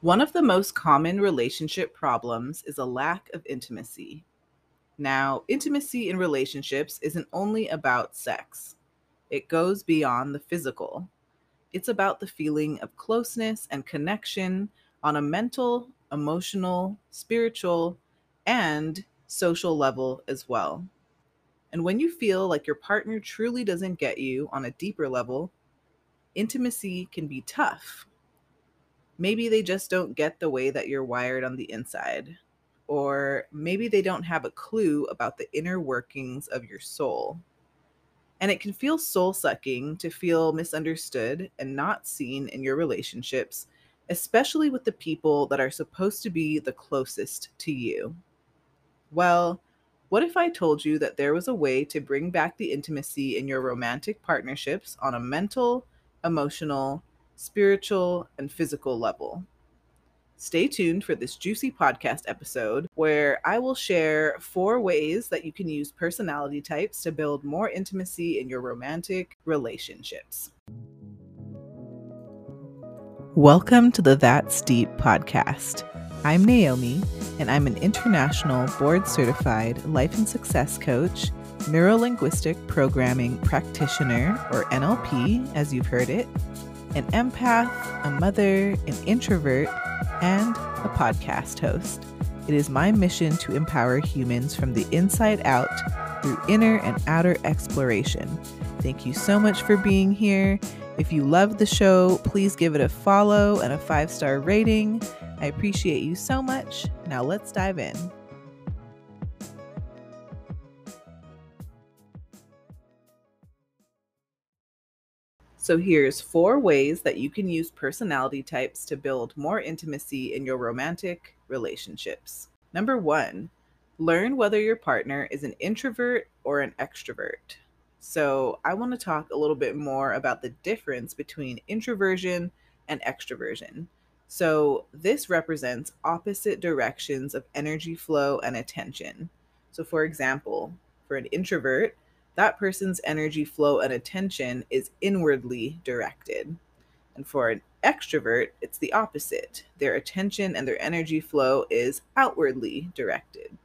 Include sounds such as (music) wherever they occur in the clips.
One of the most common relationship problems is a lack of intimacy. Now, intimacy in relationships isn't only about sex, it goes beyond the physical. It's about the feeling of closeness and connection on a mental, emotional, spiritual, and social level as well. And when you feel like your partner truly doesn't get you on a deeper level, intimacy can be tough maybe they just don't get the way that you're wired on the inside. Or maybe they don't have a clue about the inner workings of your soul. And it can feel soul sucking to feel misunderstood and not seen in your relationships, especially with the people that are supposed to be the closest to you. Well, what if I told you that there was a way to bring back the intimacy in your romantic partnerships on a mental, emotional, spiritual, and physical level. Stay tuned for this juicy podcast episode where I will share four ways that you can use personality types to build more intimacy in your romantic relationships. Welcome to the That's Deep podcast. I'm Naomi, and I'm an international board certified life and success coach, neurolinguistic programming practitioner, or NLP, as you've heard it an empath, a mother, an introvert, and a podcast host. It is my mission to empower humans from the inside out through inner and outer exploration. Thank you so much for being here. If you love the show, please give it a follow and a five star rating. I appreciate you so much. Now let's dive in. So here's four ways that you can use personality types to build more intimacy in your romantic relationships. Number one, learn whether your partner is an introvert or an extrovert. So I want to talk a little bit more about the difference between introversion and extroversion. So this represents opposite directions of energy flow and attention. So, for example, for an introvert, that person's energy flow and attention is inwardly directed. And for an extrovert, it's the opposite. Their attention and their energy flow is outwardly directed.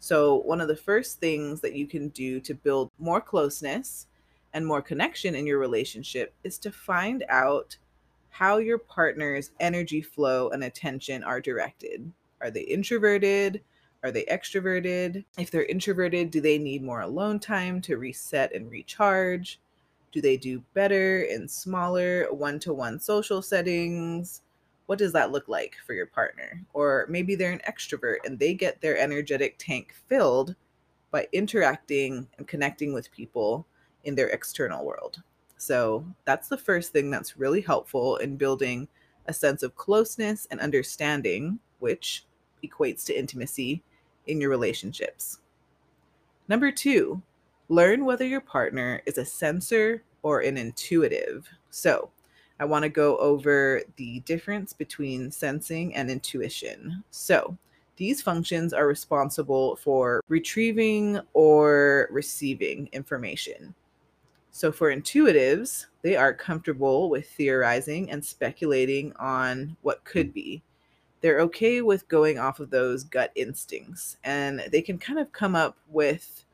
So, one of the first things that you can do to build more closeness and more connection in your relationship is to find out how your partner's energy flow and attention are directed. Are they introverted? Are they extroverted? If they're introverted, do they need more alone time to reset and recharge? Do they do better in smaller one to one social settings? What does that look like for your partner? Or maybe they're an extrovert and they get their energetic tank filled by interacting and connecting with people in their external world. So that's the first thing that's really helpful in building a sense of closeness and understanding, which equates to intimacy in your relationships. Number two, learn whether your partner is a sensor or an intuitive. So, I want to go over the difference between sensing and intuition. So, these functions are responsible for retrieving or receiving information. So, for intuitives, they are comfortable with theorizing and speculating on what could be they're okay with going off of those gut instincts and they can kind of come up with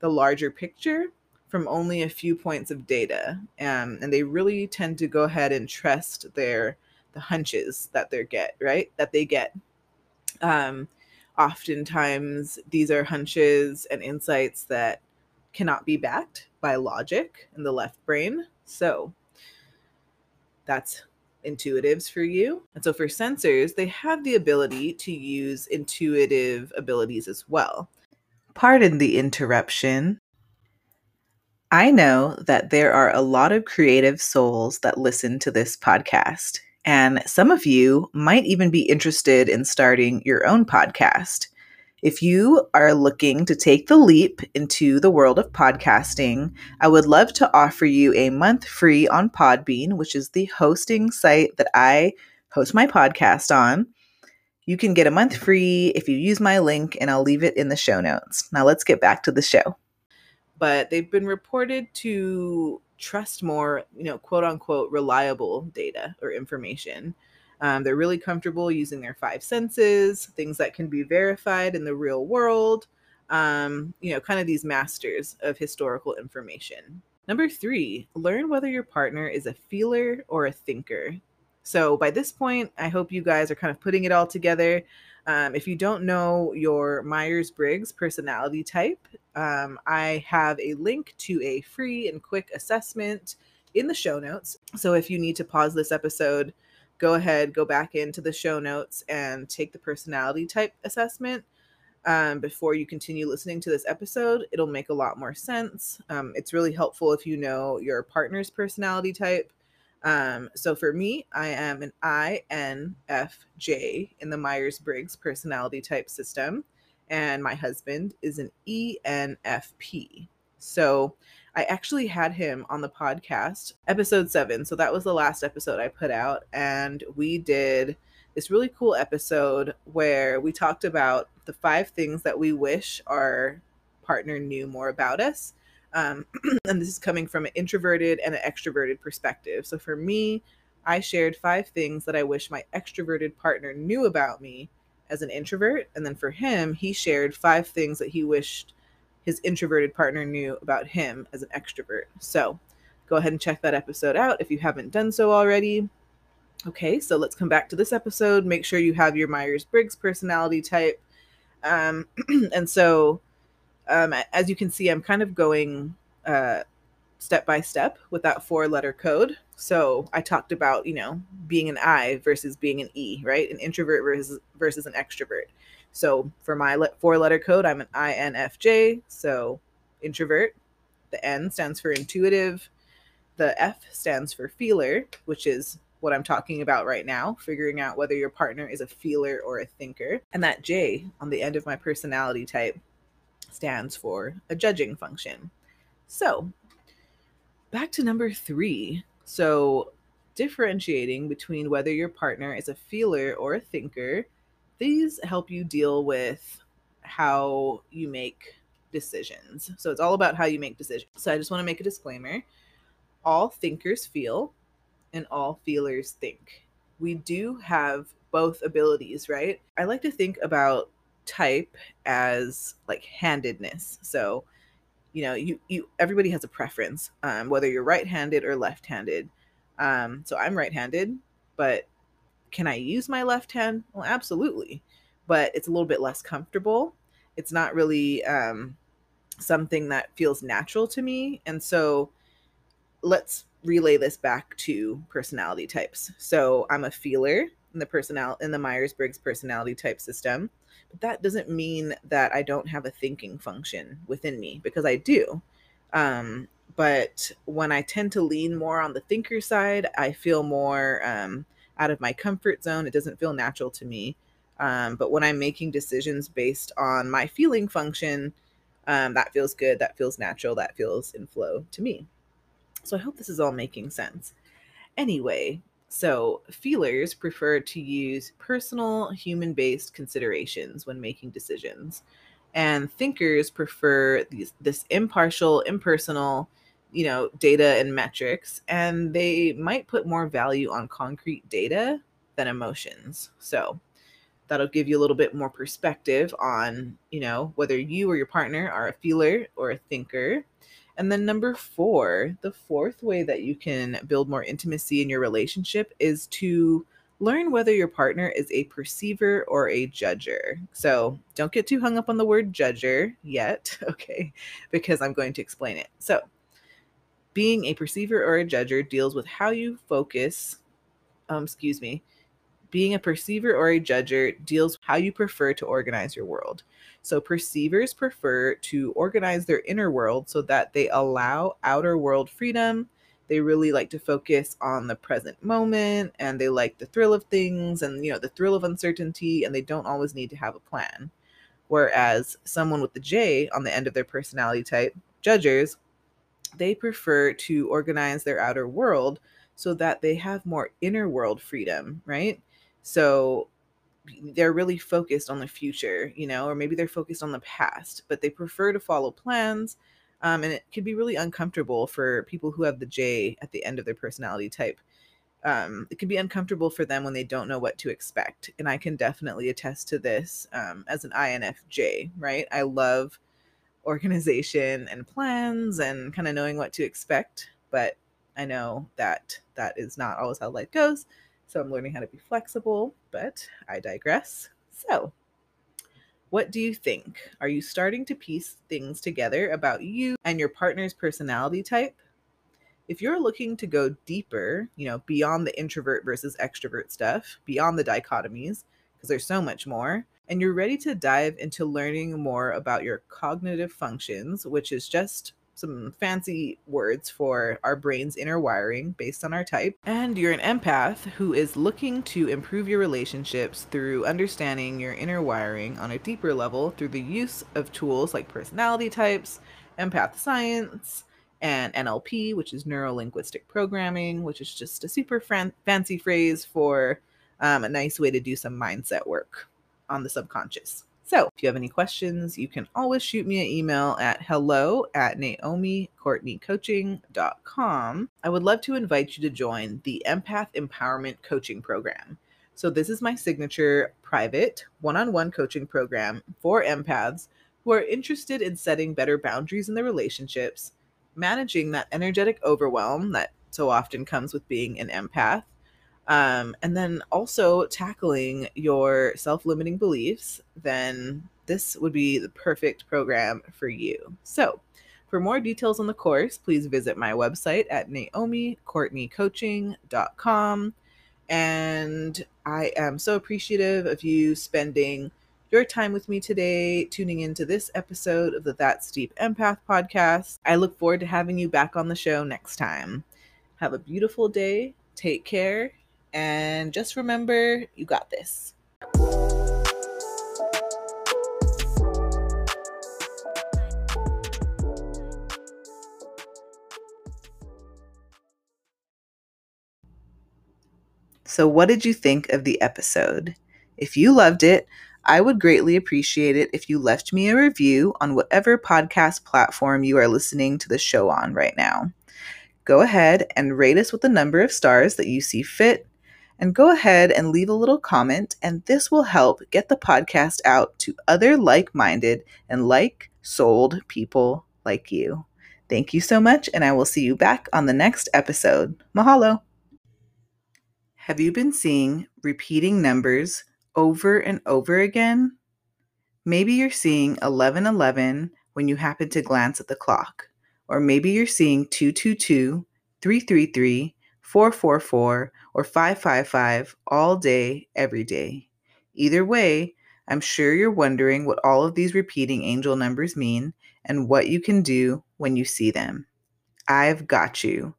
the larger picture from only a few points of data um, and they really tend to go ahead and trust their the hunches that they get right? That they get. Um, oftentimes these are hunches and insights that cannot be backed by logic in the left brain. So that's intuitives for you. And so for sensors, they have the ability to use intuitive abilities as well. Pardon the interruption. I know that there are a lot of creative souls that listen to this podcast, and some of you might even be interested in starting your own podcast. If you are looking to take the leap into the world of podcasting, I would love to offer you a month free on Podbean, which is the hosting site that I host my podcast on. You can get a month free if you use my link, and I'll leave it in the show notes. Now, let's get back to the show. But they've been reported to trust more, you know, quote unquote, reliable data or information Um, they're really comfortable using their five senses, things that can be verified in the real world. Um, you know, kind of these masters of historical information. Number three, learn whether your partner is a feeler or a thinker. So by this point, I hope you guys are kind of putting it all together. Um, if you don't know your Myers Briggs personality type, um, I have a link to a free and quick assessment in the show notes. So if you need to pause this episode, go ahead, go back into the show notes and take the personality type assessment um, before you continue listening to this episode. It'll make a lot more sense. Um, it's really helpful if you know your partner's personality type. Um, so for me, I am an INFJ in the Myers Briggs personality type system, and my husband is an ENFP. So I actually had him on the podcast, episode seven. So that was the last episode I put out, and we did this really cool episode where we talked about the five things that we wish our partner knew more about us. Um, (clears throat) and this is coming from an introverted and an extroverted perspective. So for me, I shared five things that I wish my extroverted partner knew about me as an introvert. And then for him, he shared five things that he wished his introverted partner knew about him as an extrovert. So go ahead and check that episode out if you haven't done so already. Okay, so let's come back to this episode. Make sure you have your Myers Briggs personality type. Um, (clears throat) and so, um, as you can see, I'm kind of going uh, step by step with that four letter code. So I talked about, you know, being an I versus being an E, right? An introvert versus versus an extrovert. So for my le- four letter code, I'm an INFJ, so introvert. The N stands for intuitive. The F stands for feeler, which is what I'm talking about right now, figuring out whether your partner is a feeler or a thinker. And that J on the end of my personality type stands for a judging function. So, back to number three. So, differentiating between whether your partner is a feeler or a thinker, these help you deal with how you make decisions. So, it's all about how you make decisions. So, I just want to make a disclaimer all thinkers feel and all feelers think. We do have both abilities, right? I like to think about type as like handedness. So, you know, you you everybody has a preference, um, whether you're right-handed or left-handed. Um, so I'm right-handed, but can I use my left hand? Well, absolutely, but it's a little bit less comfortable. It's not really um, something that feels natural to me, and so let's relay this back to personality types. So I'm a feeler in the personal in the Myers-Briggs personality type system, but that doesn't mean that I don't have a thinking function within me because I do. Um, but when I tend to lean more on the thinker side, I feel more um, out of my comfort zone. It doesn't feel natural to me. Um, but when I'm making decisions based on my feeling function, um, that feels good. That feels natural. That feels in flow to me. So I hope this is all making sense. Anyway, so feelers prefer to use personal, human based considerations when making decisions. And thinkers prefer these, this impartial, impersonal, you know, data and metrics. And they might put more value on concrete data than emotions. So that'll give you a little bit more perspective on, you know, whether you or your partner are a feeler or a thinker. And then number four, the fourth way that you can build more intimacy in your relationship is to learn whether your partner is a perceiver or a judger. So don't get too hung up on the word judger yet, (laughs) okay, because I'm going to explain it. So being a perceiver or a judger deals with how you focus, um, excuse me, being a perceiver or a judger deals how you prefer to organize your world. So perceivers prefer to organize their inner world so that they allow outer world freedom. They really like to focus on the present moment and they like the thrill of things and you know the thrill of uncertainty and they don't always need to have a plan. Whereas someone with the J on the end of their personality type, judgers, they prefer to organize their outer world so that they have more inner world freedom, right? So they're really focused on the future, you know, or maybe they're focused on the past, but they prefer to follow plans. Um, and it can be really uncomfortable for people who have the J at the end of their personality type um, it can be uncomfortable for them when they don't know what to expect. And I can definitely attest to this um, as an INFJ, right? I love organization and plans and kind of knowing what to expect, but I know that that is not always how life goes. So I'm learning how to be flexible, but I digress. So, what do you think? Are you starting to piece things together about you and your partner's personality type? if you're looking to go deeper, you know, beyond the introvert versus extrovert stuff, beyond the dichotomies, because there's so much more, and you're ready to dive into learning more about your cognitive functions, which is just some fancy words for our brain's inner wiring based on our type. And you're an empath who is looking to improve your relationships through understanding your inner wiring on a deeper level through the use of tools like personality types, empath science, and NLP, which is neuro linguistic programming, which is just a super fancy phrase for um, a nice way to do some mindset work on the subconscious. So, if you have any questions, you can always shoot me an email at hello at naomicourtneycoaching.com. I would love to invite you to join the Empath Empowerment Coaching Program. So, this is my signature private one on one coaching program for empaths who are interested in setting better boundaries in their relationships managing that energetic overwhelm that so often comes with being an empath. Um, and then also tackling your self limiting beliefs, then this would be the perfect program for you. So, for more details on the course, please visit my website at naomicourtneycoaching.com. And I am so appreciative of you spending your time with me today, tuning into this episode of the That's Deep Empath podcast. I look forward to having you back on the show next time. Have a beautiful day, take care, and just remember you got this. So, what did you think of the episode? If you loved it, I would greatly appreciate it if you left me a review on whatever podcast platform you are listening to the show on right now. Go ahead and rate us with the number of stars that you see fit. And go ahead and leave a little comment, and this will help get the podcast out to other like minded and like souled people like you. Thank you so much, and I will see you back on the next episode. Mahalo. Have you been seeing repeating numbers over and over again? Maybe you're seeing 1111 when you happen to glance at the clock, or maybe you're seeing 222, 333, 444, or 555 all day, every day. Either way, I'm sure you're wondering what all of these repeating angel numbers mean and what you can do when you see them. I've got you.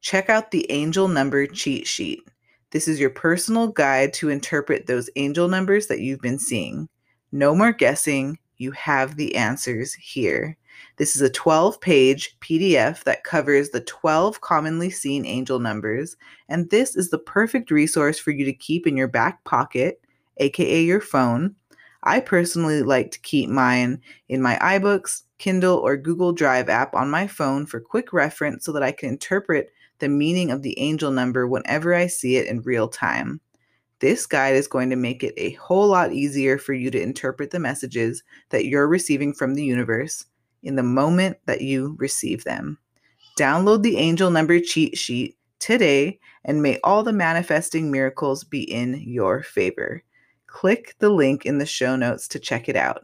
Check out the angel number cheat sheet. This is your personal guide to interpret those angel numbers that you've been seeing. No more guessing. You have the answers here. This is a 12 page PDF that covers the 12 commonly seen angel numbers, and this is the perfect resource for you to keep in your back pocket, aka your phone. I personally like to keep mine in my iBooks, Kindle, or Google Drive app on my phone for quick reference so that I can interpret the meaning of the angel number whenever I see it in real time. This guide is going to make it a whole lot easier for you to interpret the messages that you're receiving from the universe in the moment that you receive them. Download the angel number cheat sheet today and may all the manifesting miracles be in your favor. Click the link in the show notes to check it out.